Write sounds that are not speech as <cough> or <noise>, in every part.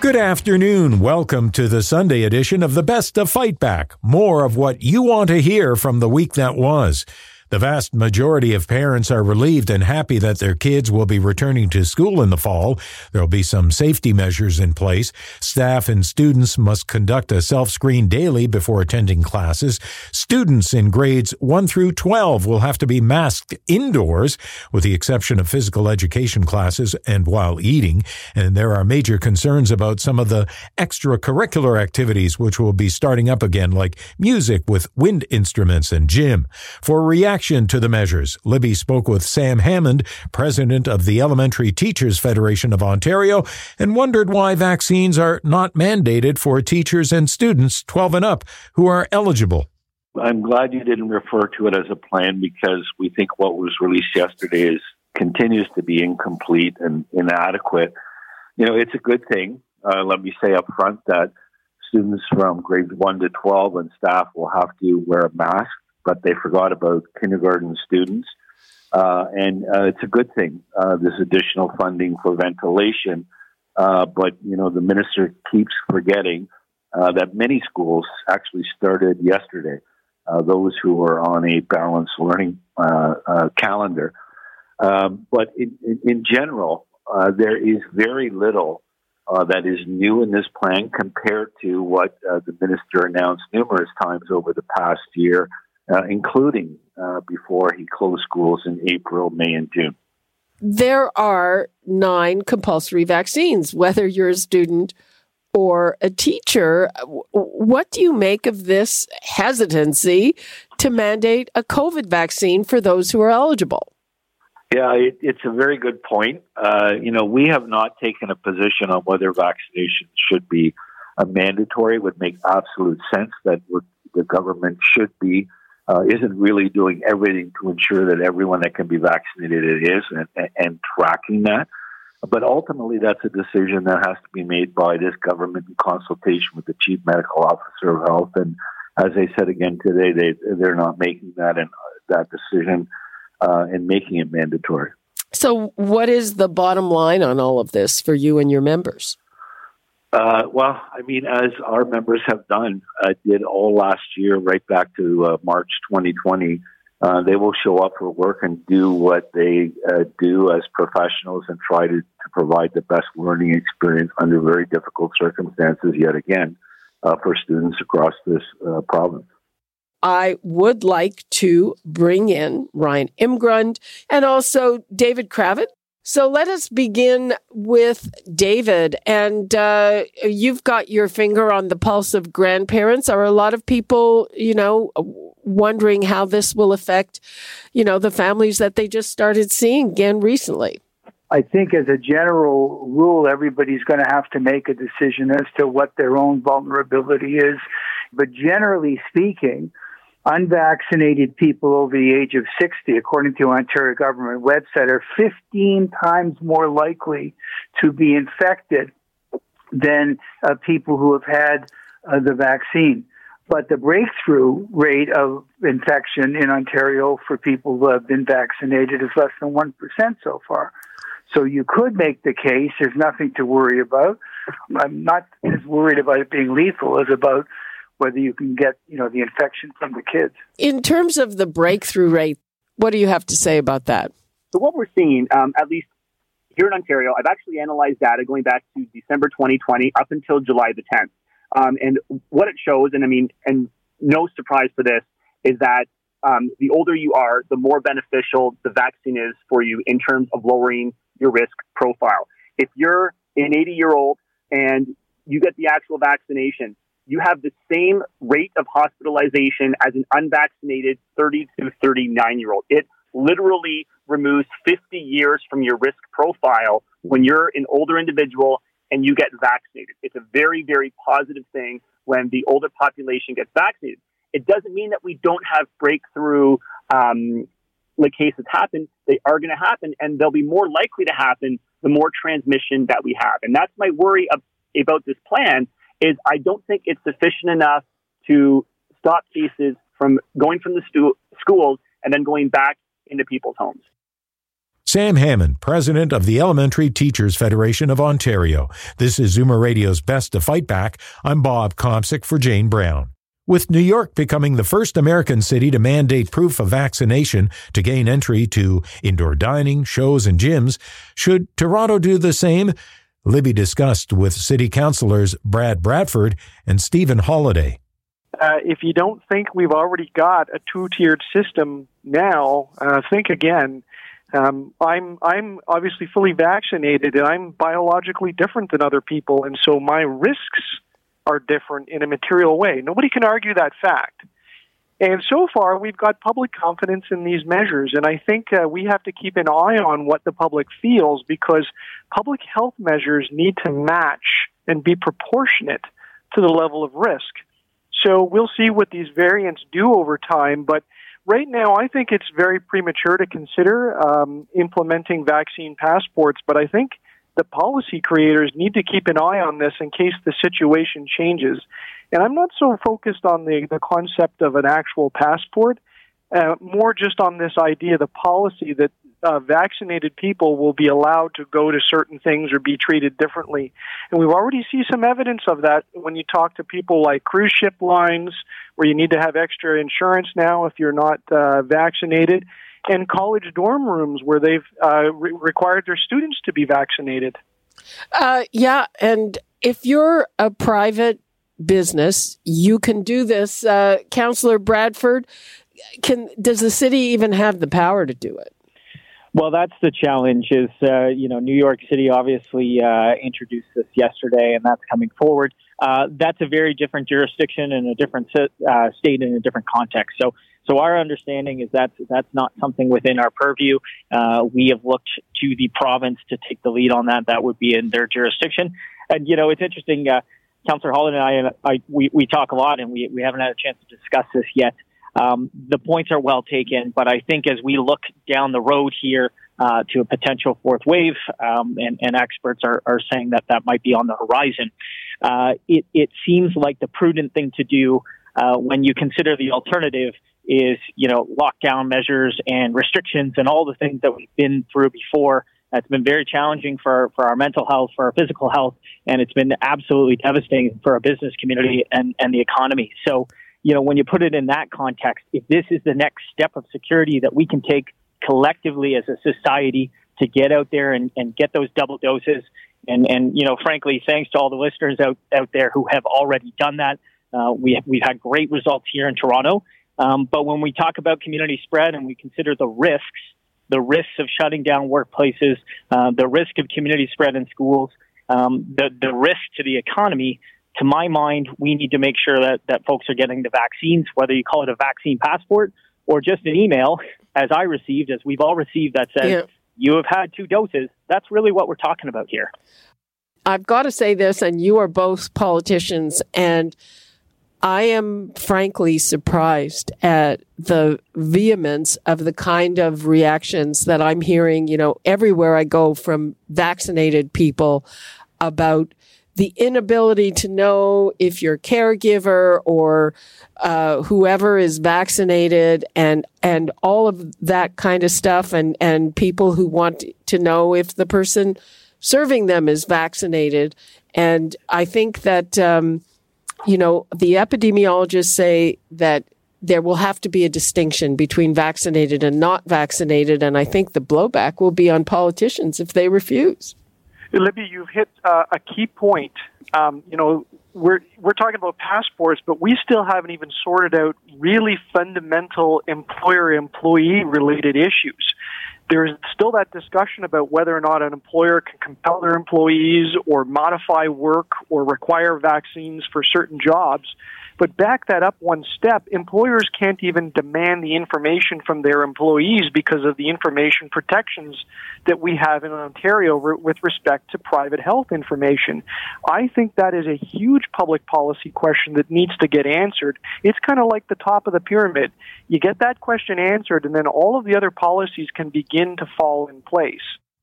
Good afternoon. Welcome to the Sunday edition of the Best of Fight Back. More of what you want to hear from the week that was. The vast majority of parents are relieved and happy that their kids will be returning to school in the fall. There'll be some safety measures in place. Staff and students must conduct a self-screen daily before attending classes. Students in grades 1 through 12 will have to be masked indoors with the exception of physical education classes and while eating. And there are major concerns about some of the extracurricular activities which will be starting up again like music with wind instruments and gym. For reaction reaction to the measures. Libby spoke with Sam Hammond, president of the Elementary Teachers Federation of Ontario, and wondered why vaccines are not mandated for teachers and students 12 and up who are eligible. I'm glad you didn't refer to it as a plan because we think what was released yesterday is continues to be incomplete and inadequate. You know, it's a good thing. Uh, let me say up front that students from grades 1 to 12 and staff will have to wear a mask but they forgot about kindergarten students. Uh, and uh, it's a good thing, uh, this additional funding for ventilation. Uh, but, you know, the minister keeps forgetting uh, that many schools actually started yesterday, uh, those who are on a balanced learning calendar. Um, but in, in, in general, there is very little that is new in this plan compared to what the minister announced numerous times over the past year uh, including uh, before he closed schools in April, May, and June. There are nine compulsory vaccines, whether you're a student or a teacher. What do you make of this hesitancy to mandate a COVID vaccine for those who are eligible? Yeah, it, it's a very good point. Uh, you know, we have not taken a position on whether vaccination should be a mandatory. It would make absolute sense that the government should be uh, isn't really doing everything to ensure that everyone that can be vaccinated it is and, and tracking that. But ultimately, that's a decision that has to be made by this government in consultation with the chief medical officer of health. And as I said again today, they they're not making that and that decision uh, and making it mandatory. So, what is the bottom line on all of this for you and your members? Uh, well, I mean, as our members have done, uh, did all last year, right back to uh, March 2020, uh, they will show up for work and do what they uh, do as professionals and try to, to provide the best learning experience under very difficult circumstances, yet again, uh, for students across this province. I would like to bring in Ryan Imgrund and also David Kravitz so let us begin with David. And uh, you've got your finger on the pulse of grandparents. Are a lot of people, you know, wondering how this will affect, you know, the families that they just started seeing again recently? I think, as a general rule, everybody's going to have to make a decision as to what their own vulnerability is. But generally speaking, unvaccinated people over the age of 60, according to Ontario government website, are 15 times more likely to be infected than uh, people who have had uh, the vaccine. But the breakthrough rate of infection in Ontario for people who have been vaccinated is less than 1% so far. So you could make the case there's nothing to worry about. I'm not as worried about it being lethal as about whether you can get you know the infection from the kids. In terms of the breakthrough rate, what do you have to say about that? So what we're seeing, um, at least here in Ontario, I've actually analyzed data going back to December 2020 up until July the 10th, um, and what it shows, and I mean, and no surprise for this, is that um, the older you are, the more beneficial the vaccine is for you in terms of lowering your risk profile. If you're an 80 year old and you get the actual vaccination, you have the same rate of hospitalization as an unvaccinated 30 to 39 year old. It literally removes 50 years from your risk profile when you're an older individual and you get vaccinated. It's a very, very positive thing when the older population gets vaccinated. It doesn't mean that we don't have breakthrough um, like cases happen. They are going to happen, and they'll be more likely to happen the more transmission that we have. And that's my worry of, about this plan is I don't think it's sufficient enough to stop cases from going from the stu- schools and then going back into people's homes. Sam Hammond, president of the Elementary Teachers Federation of Ontario. This is Zoomer Radio's Best to Fight Back. I'm Bob Komsic for Jane Brown. With New York becoming the first American city to mandate proof of vaccination to gain entry to indoor dining, shows, and gyms, should Toronto do the same? Libby discussed with city councilors Brad Bradford and Stephen Holyday. Uh, if you don't think we've already got a two-tiered system now, uh, think again. Um, I'm I'm obviously fully vaccinated, and I'm biologically different than other people, and so my risks are different in a material way. Nobody can argue that fact. And so far, we've got public confidence in these measures, and I think uh, we have to keep an eye on what the public feels because public health measures need to match and be proportionate to the level of risk. So we'll see what these variants do over time, but right now I think it's very premature to consider um, implementing vaccine passports, but I think the policy creators need to keep an eye on this in case the situation changes. And I'm not so focused on the, the concept of an actual passport, uh, more just on this idea, the policy that uh, vaccinated people will be allowed to go to certain things or be treated differently. And we've already seen some evidence of that when you talk to people like cruise ship lines, where you need to have extra insurance now if you're not uh, vaccinated and college dorm rooms where they've uh, re- required their students to be vaccinated. Uh, yeah, and if you're a private business, you can do this. Uh, Councillor Bradford, can does the city even have the power to do it? Well, that's the challenge. Is uh, you know New York City obviously uh, introduced this yesterday, and that's coming forward. Uh, that's a very different jurisdiction and a different uh, state in a different context. So so our understanding is that that's not something within our purview. Uh, we have looked to the province to take the lead on that. That would be in their jurisdiction. And you know, it's interesting. Uh, Councillor Holland and I, I we, we talk a lot, and we we haven't had a chance to discuss this yet. Um, the points are well taken, but I think as we look down the road here uh, to a potential fourth wave, um, and, and, experts are, are, saying that that might be on the horizon, uh, it, it, seems like the prudent thing to do uh, when you consider the alternative is, you know, lockdown measures and restrictions and all the things that we've been through before. It's been very challenging for, for our mental health, for our physical health, and it's been absolutely devastating for our business community and, and the economy. So, you know, when you put it in that context, if this is the next step of security that we can take collectively as a society to get out there and, and get those double doses, and, and, you know, frankly, thanks to all the listeners out, out there who have already done that. Uh, we we've had great results here in Toronto, um, but when we talk about community spread and we consider the risks, the risks of shutting down workplaces, uh, the risk of community spread in schools, um, the, the risk to the economy, to my mind, we need to make sure that, that folks are getting the vaccines, whether you call it a vaccine passport or just an email, as I received, as we've all received, that says, yeah. you have had two doses. That's really what we're talking about here. I've got to say this, and you are both politicians, and I am frankly surprised at the vehemence of the kind of reactions that I'm hearing, you know, everywhere I go from vaccinated people about the inability to know if your caregiver or uh, whoever is vaccinated and and all of that kind of stuff and and people who want to know if the person serving them is vaccinated. And I think that um, you know, the epidemiologists say that there will have to be a distinction between vaccinated and not vaccinated. And I think the blowback will be on politicians if they refuse. Libby, you've hit uh, a key point. Um, you know, we're we're talking about passports, but we still haven't even sorted out really fundamental employer-employee related issues there's still that discussion about whether or not an employer can compel their employees or modify work or require vaccines for certain jobs. But back that up one step, employers can't even demand the information from their employees because of the information protections that we have in Ontario with respect to private health information. I think that is a huge public policy question that needs to get answered. It's kind of like the top of the pyramid. You get that question answered, and then all of the other policies can begin to fall in place.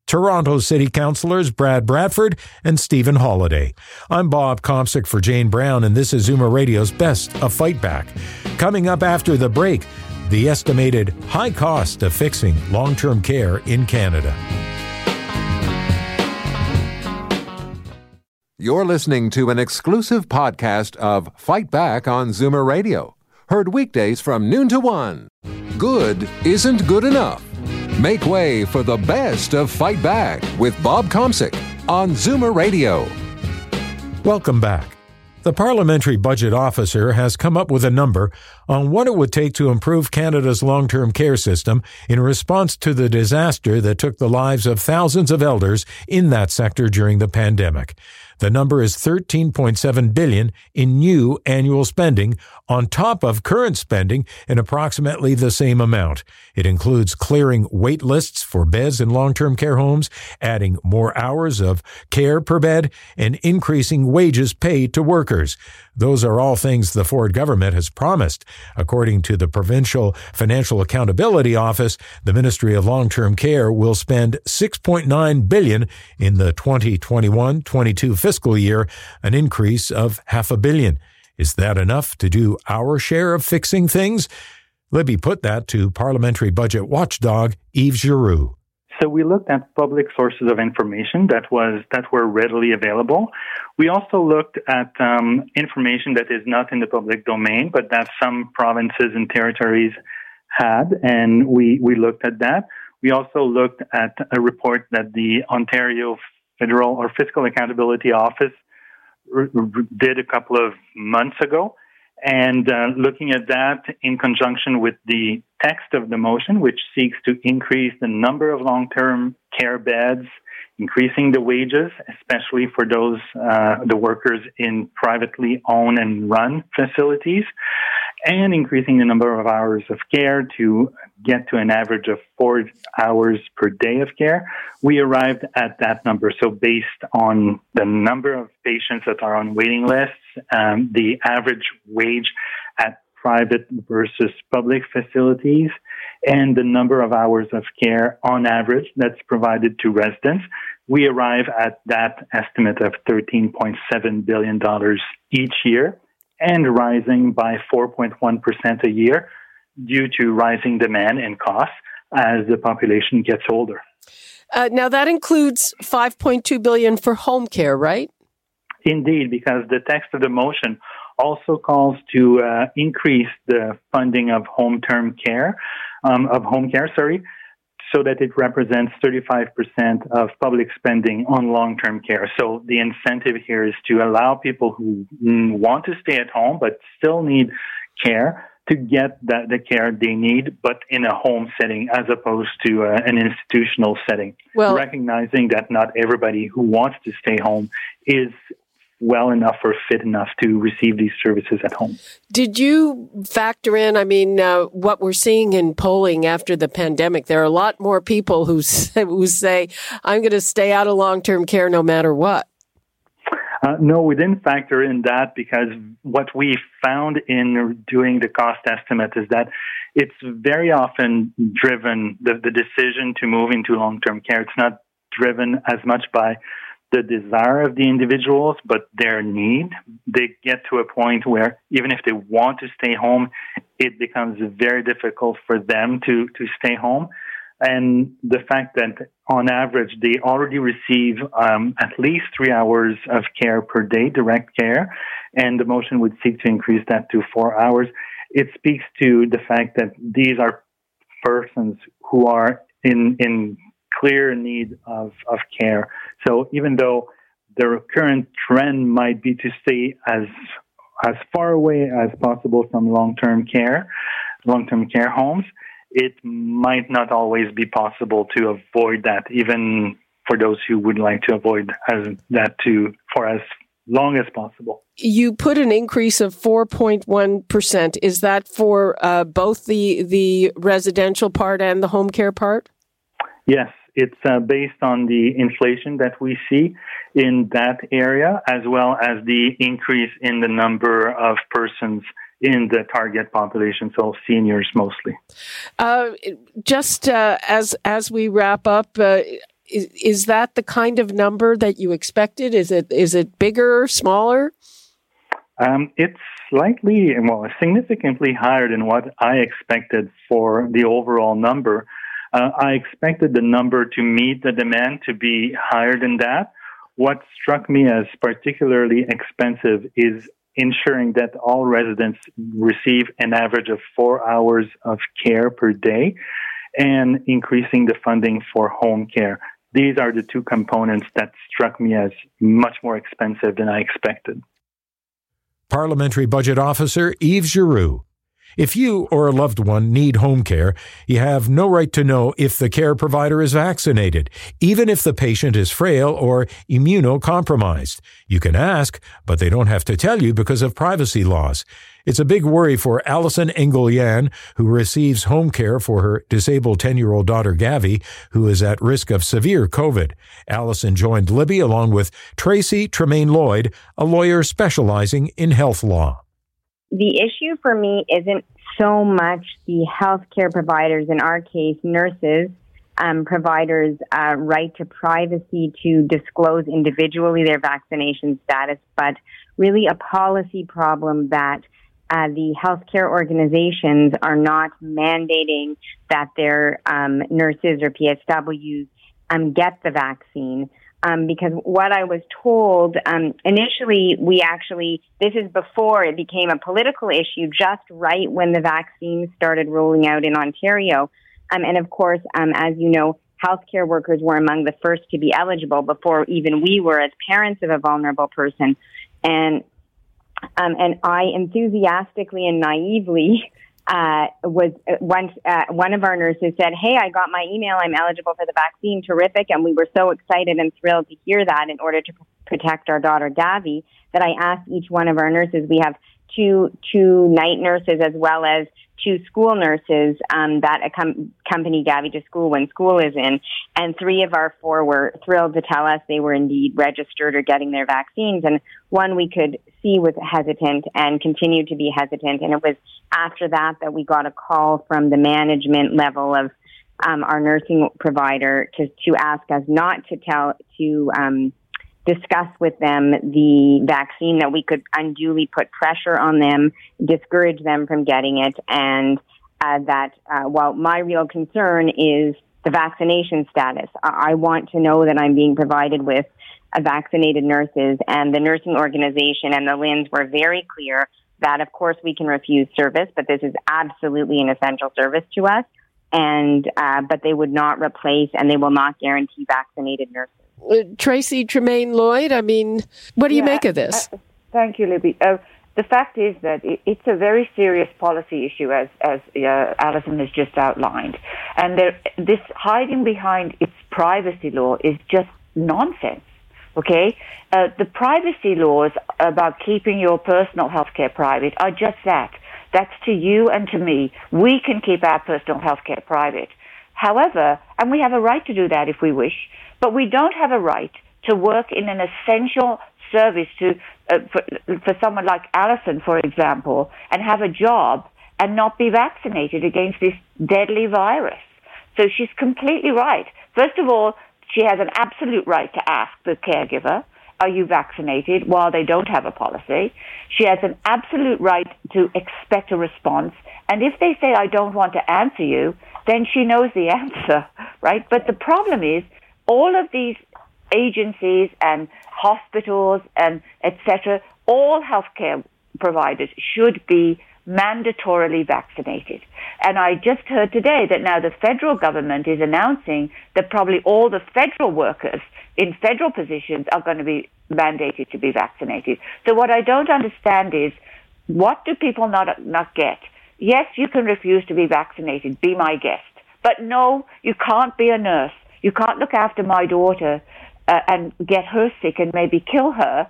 Toronto City Councilors Brad Bradford and Stephen Holyday. I'm Bob Komsic for Jane Brown, and this is Zoomer Radio's Best of Fight Back. Coming up after the break, the estimated high cost of fixing long term care in Canada. You're listening to an exclusive podcast of Fight Back on Zoomer Radio, heard weekdays from noon to one. Good isn't good enough. Make way for the best of Fight Back with Bob Komsic on Zoomer Radio. Welcome back. The Parliamentary Budget Officer has come up with a number on what it would take to improve Canada's long term care system in response to the disaster that took the lives of thousands of elders in that sector during the pandemic. The number is 13.7 billion in new annual spending on top of current spending in approximately the same amount. It includes clearing wait lists for beds in long-term care homes, adding more hours of care per bed, and increasing wages paid to workers. Those are all things the Ford government has promised. According to the Provincial Financial Accountability Office, the Ministry of Long-Term Care will spend 6.9 billion in the 2021-22 fiscal year, an increase of half a billion. Is that enough to do our share of fixing things? Libby put that to parliamentary budget watchdog Yves Giroux. So we looked at public sources of information that was that were readily available. We also looked at um, information that is not in the public domain, but that some provinces and territories had, and we we looked at that. We also looked at a report that the Ontario Federal or Fiscal Accountability Office r- r- did a couple of months ago, and uh, looking at that in conjunction with the text of the motion, which seeks to increase the number of long term care beds, increasing the wages, especially for those, uh, the workers in privately owned and run facilities, and increasing the number of hours of care to get to an average of four hours per day of care, we arrived at that number. So based on the number of patients that are on waiting lists, um, the average wage at private versus public facilities, and the number of hours of care on average that's provided to residents, we arrive at that estimate of $13.7 billion each year and rising by 4.1% a year due to rising demand and costs as the population gets older. Uh, now that includes 5.2 billion for home care, right? Indeed, because the text of the motion also calls to uh, increase the funding of home term care, um, of home care, sorry, so that it represents 35% of public spending on long term care. So the incentive here is to allow people who want to stay at home but still need care to get the, the care they need, but in a home setting as opposed to uh, an institutional setting. Well, recognizing that not everybody who wants to stay home is well enough or fit enough to receive these services at home. Did you factor in, I mean, uh, what we're seeing in polling after the pandemic? There are a lot more people who say, <laughs> who say I'm going to stay out of long term care no matter what. Uh, no, we didn't factor in that because what we found in doing the cost estimate is that it's very often driven, the, the decision to move into long term care, it's not driven as much by the desire of the individuals, but their need. They get to a point where even if they want to stay home, it becomes very difficult for them to, to stay home. And the fact that on average they already receive um, at least three hours of care per day, direct care, and the motion would seek to increase that to four hours. It speaks to the fact that these are persons who are in, in clear need of, of care. So even though the current trend might be to stay as as far away as possible from long-term care, long-term care homes, it might not always be possible to avoid that, even for those who would like to avoid as that to for as long as possible. You put an increase of 4.1%. Is that for uh, both the, the residential part and the home care part? Yes, it's uh, based on the inflation that we see in that area, as well as the increase in the number of persons in the target population, so seniors mostly. Uh, just uh, as as we wrap up, uh, is, is that the kind of number that you expected? Is it is it bigger, smaller? Um, it's slightly, well, significantly higher than what I expected for the overall number. Uh, I expected the number to meet the demand to be higher than that. What struck me as particularly expensive is ensuring that all residents receive an average of four hours of care per day and increasing the funding for home care. These are the two components that struck me as much more expensive than I expected. Parliamentary Budget Officer Yves Giroux. If you or a loved one need home care, you have no right to know if the care provider is vaccinated, even if the patient is frail or immunocompromised. You can ask, but they don't have to tell you because of privacy laws. It's a big worry for Allison Engel-Yan, who receives home care for her disabled 10 year old daughter Gavi, who is at risk of severe COVID. Allison joined Libby along with Tracey Tremayne-Lloyd, a lawyer specializing in health law the issue for me isn't so much the healthcare providers, in our case, nurses, um, providers' uh, right to privacy to disclose individually their vaccination status, but really a policy problem that uh, the healthcare organizations are not mandating that their um, nurses or PSWs um, get the vaccine um, because what I was told um, initially, we actually this is before it became a political issue, just right when the vaccine started rolling out in Ontario, um, and of course, um, as you know, healthcare workers were among the first to be eligible before even we were as parents of a vulnerable person, and um, and I enthusiastically and naively uh, was uh, once uh, one of our nurses said, "Hey, I got my email. I'm eligible for the vaccine. Terrific!" And we were so excited and thrilled to hear that. In order to protect our daughter Gavi, that I asked each one of our nurses. We have two two night nurses as well as two school nurses um, that accompany Gavi to school when school is in, and three of our four were thrilled to tell us they were indeed registered or getting their vaccines, and one we could see was hesitant and continued to be hesitant, and it was after that that we got a call from the management level of um, our nursing provider to to ask us not to tell to um, discuss with them the vaccine that we could unduly put pressure on them, discourage them from getting it, and uh, that uh, while my real concern is the vaccination status, I-, I want to know that I'm being provided with vaccinated nurses, and the nursing organization and the LHINs were very clear that, of course, we can refuse service, but this is absolutely an essential service to us. And uh, but they would not replace and they will not guarantee vaccinated nurses. Uh, Tracey Tremayne-Lloyd, I mean, what do you make of this? Uh, thank you, Libby. Uh, the fact is that it, it's a very serious policy issue, as as uh, Allison has just outlined, and there, this hiding behind its privacy law is just nonsense. Okay, uh, the privacy laws about keeping your personal health care private are just that. That's to you and to me. We can keep our personal health care private. However, and we have a right to do that if we wish, but we don't have a right to work in an essential service to uh, for, for someone like Allison, for example, and have a job and not be vaccinated against this deadly virus. So she's completely right. First of all, she has an absolute right to ask the caregiver, are you vaccinated while they don't have a policy? She has an absolute right to expect a response. And if they say, I don't want to answer you, then she knows the <laughs> answer, right? But the problem is all of these agencies and hospitals and etc., all healthcare providers should be mandatorily vaccinated. And I just heard today that now the federal government is announcing that probably all the federal workers in federal positions are going to be mandated to be vaccinated. So what I don't understand is what do people not not get? Yes, you can refuse to be vaccinated. Be my guest. But no, you can't be a nurse. You can't look after my daughter uh, and get her sick and maybe kill her.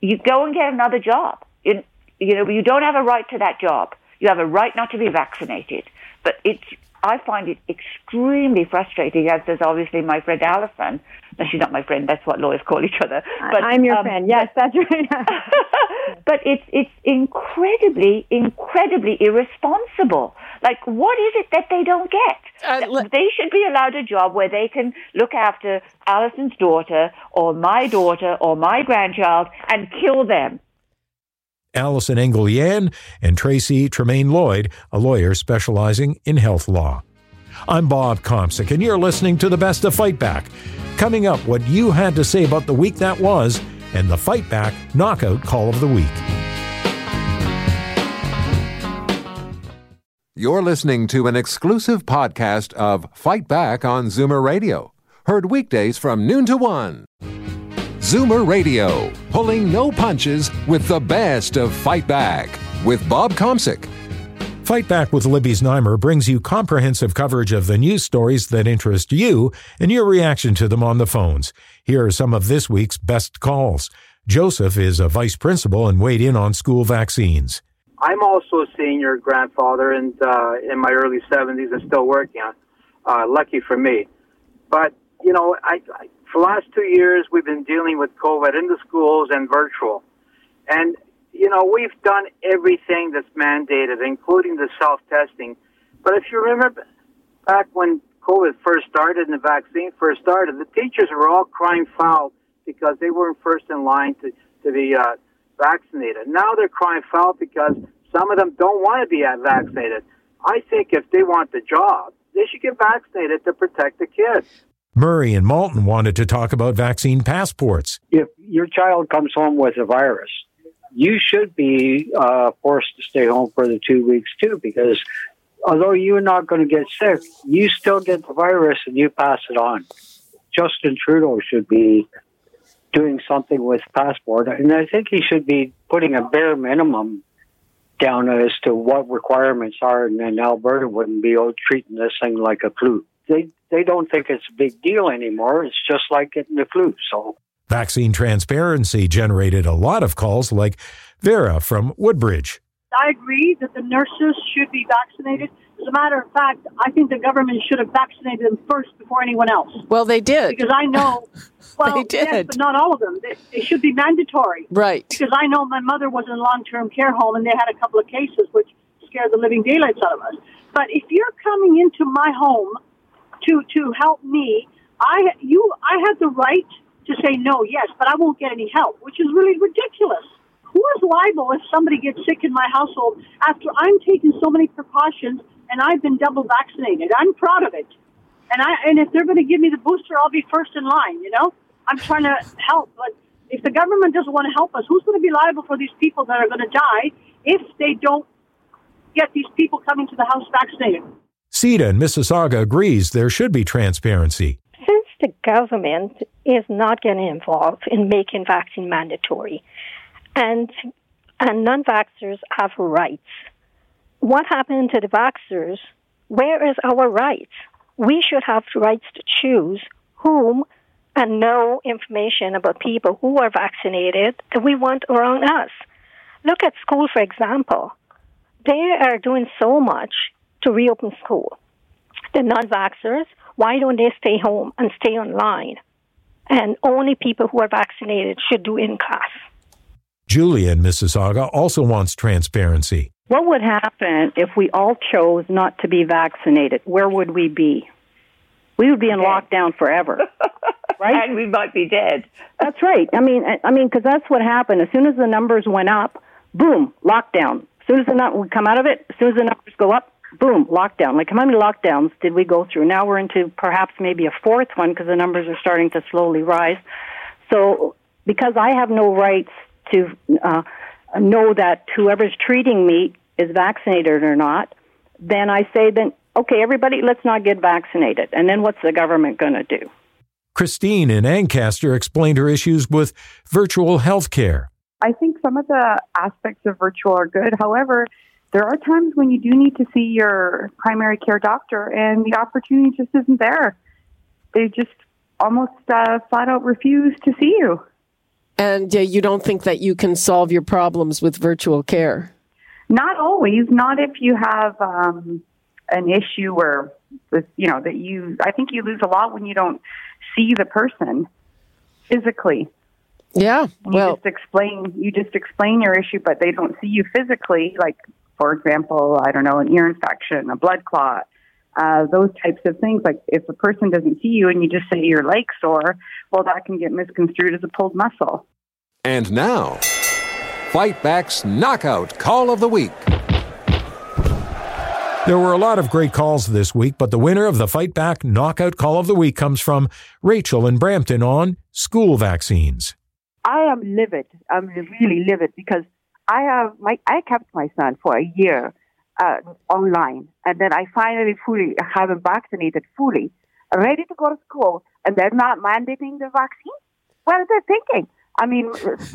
you go and get another job. You, you know, you don't have a right to that job. You have a right not to be vaccinated. But it's, I find it extremely frustrating, as does obviously my friend Alison. No, she's not my friend. That's what lawyers call each other. But, I'm your um, friend. Yes, that's right. <laughs> but it's it's incredibly, incredibly irresponsible. Like, what is it that they don't get? Uh, they should be allowed a job where they can look after Alison's daughter or my daughter or my grandchild and kill them. Alison Engel Yan and Tracey Tremayne-Lloyd, a lawyer specializing in health law. I'm Bob Komsic, and you're listening to the best of Fight Back. Coming up, what you had to say about the week that was, and the Fight Back Knockout Call of the Week. You're listening to an exclusive podcast of Fight Back on Zoomer Radio, heard weekdays from noon to one. Zoomer Radio, pulling no punches with the best of Fight Back with Bob Komsic. Fight Back with Libby Znaimer brings you comprehensive coverage of the news stories that interest you and your reaction to them on the phones. Here are some of this week's best calls. Joseph is a vice principal and weighed in on school vaccines. I'm also a senior grandfather and uh, in my early 70s and still working on. Uh, lucky for me. But, you know, I, I, for the last two years, we've been dealing with COVID in the schools and virtual. And, you know, we've done everything that's mandated, including the self testing. But if you remember back when COVID first started and the vaccine first started, the teachers were all crying foul because they weren't first in line to, to be uh, vaccinated. Now they're crying foul because some of them don't want to be vaccinated. I think if they want the job, they should get vaccinated to protect the kids. Murray and Malton wanted to talk about vaccine passports. If your child comes home with a virus, you should be uh, forced to stay home for the two weeks too, because although you're not going to get sick, you still get the virus and you pass it on. Justin Trudeau should be doing something with passport, and I think he should be putting a bare minimum down as to what requirements are, and then Alberta wouldn't be treating this thing like a flu. They they don't think it's a big deal anymore. It's just like getting the flu. So vaccine transparency generated a lot of calls, like Vera from Woodbridge. I agree that the nurses should be vaccinated. As a matter of fact, I think the government should have vaccinated them first before anyone else. Well, they did. Because I know, <laughs> well, they did. Yes, but not all of them. They, they should be mandatory. Right. Because I know my mother was in a long-term care home and they had a couple of cases which scared the living daylights out of us. But if you're coming into my home to to help me, I you I have the right to say no, yes, but I won't get any help, which is really ridiculous who is liable if somebody gets sick in my household after I'm taking so many precautions and I've been double vaccinated? I'm proud of it. And I and if they're going to give me the booster, I'll be first in line. You know, I'm trying to help, but if the government doesn't want to help us, who's going to be liable for these people that are going to die if they don't get these people coming to the house vaccinated? CETA in Mississauga agrees there should be transparency. Since the government is not getting involved in making vaccine mandatory, and and non-vaxxers have rights. What happened to the vaxxers? Where is our rights? We should have rights to choose whom and know information about people who are vaccinated that we want around us. Look at school, for example. They are doing so much to reopen school. The non vaxxers, why don't they stay home and stay online? And only people who are vaccinated should do in class. Julia in Mississauga also wants transparency. What would happen if we all chose not to be vaccinated? Where would we be? We would be in lockdown forever, <laughs> right? and we might be dead. that's right. I mean, I mean, because that's what happened. As soon as the numbers went up, boom, lockdown. As soon as the num- we come out of it, as soon as the numbers go up, boom, lockdown. Like how many lockdowns did we go through? Now we're into perhaps maybe a fourth one because the numbers are starting to slowly rise. So because I have no rights to uh, know that whoever's treating me is vaccinated or not, then I say, then, okay, everybody, let's not get vaccinated. And then what's the government going to do? Christine in Ancaster explained her issues with virtual health care. I think some of the aspects of virtual are good. However, there are times when you do need to see your primary care doctor, and the opportunity just isn't there. They just almost uh, flat out refuse to see you. And uh, you don't think that you can solve your problems with virtual care? Not always. Not if you have um, an issue where, you know, that you. I think you lose a lot when you don't see the person physically. Yeah. well, you just explain. You just explain your issue, but they don't see you physically. Like, for example, I don't know, an ear infection, a blood clot. Uh, those types of things. Like if a person doesn't see you and you just say your leg sore, well, that can get misconstrued as a pulled muscle. And now, Fight Back's Knockout Call of the Week. There were a lot of great calls this week, but the winner of the Fight Back Knockout Call of the Week comes from Rachel in Brampton on school vaccines. I am livid. I'm really livid because I have my I kept my son for a year uh, online, and then I finally fully have him vaccinated fully, ready to go to school, and they're not mandating the vaccine. What are they thinking? I mean,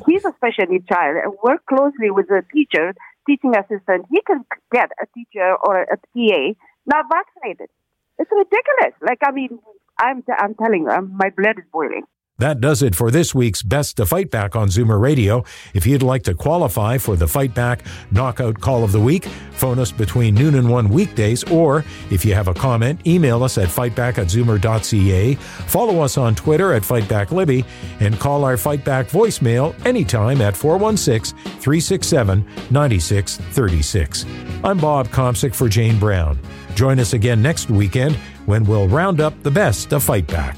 he's a special needs child. And work closely with the teacher teaching assistant, he can get a teacher or a TA not vaccinated. It's ridiculous. Like, I mean, I'm, I'm telling you, my blood is boiling. That does it for this week's Best to Fight Back on Zoomer Radio. If you'd like to qualify for the Fight Back Knockout Call of the Week, phone us between noon and 1 weekdays, or if you have a comment, email us at fightback at zoomer.ca, follow us on Twitter at FightbackLibby, and call our Fight Back voicemail anytime at 416 367 9636. I'm Bob Komsic for Jane Brown. Join us again next weekend when we'll round up the best of Fight Back.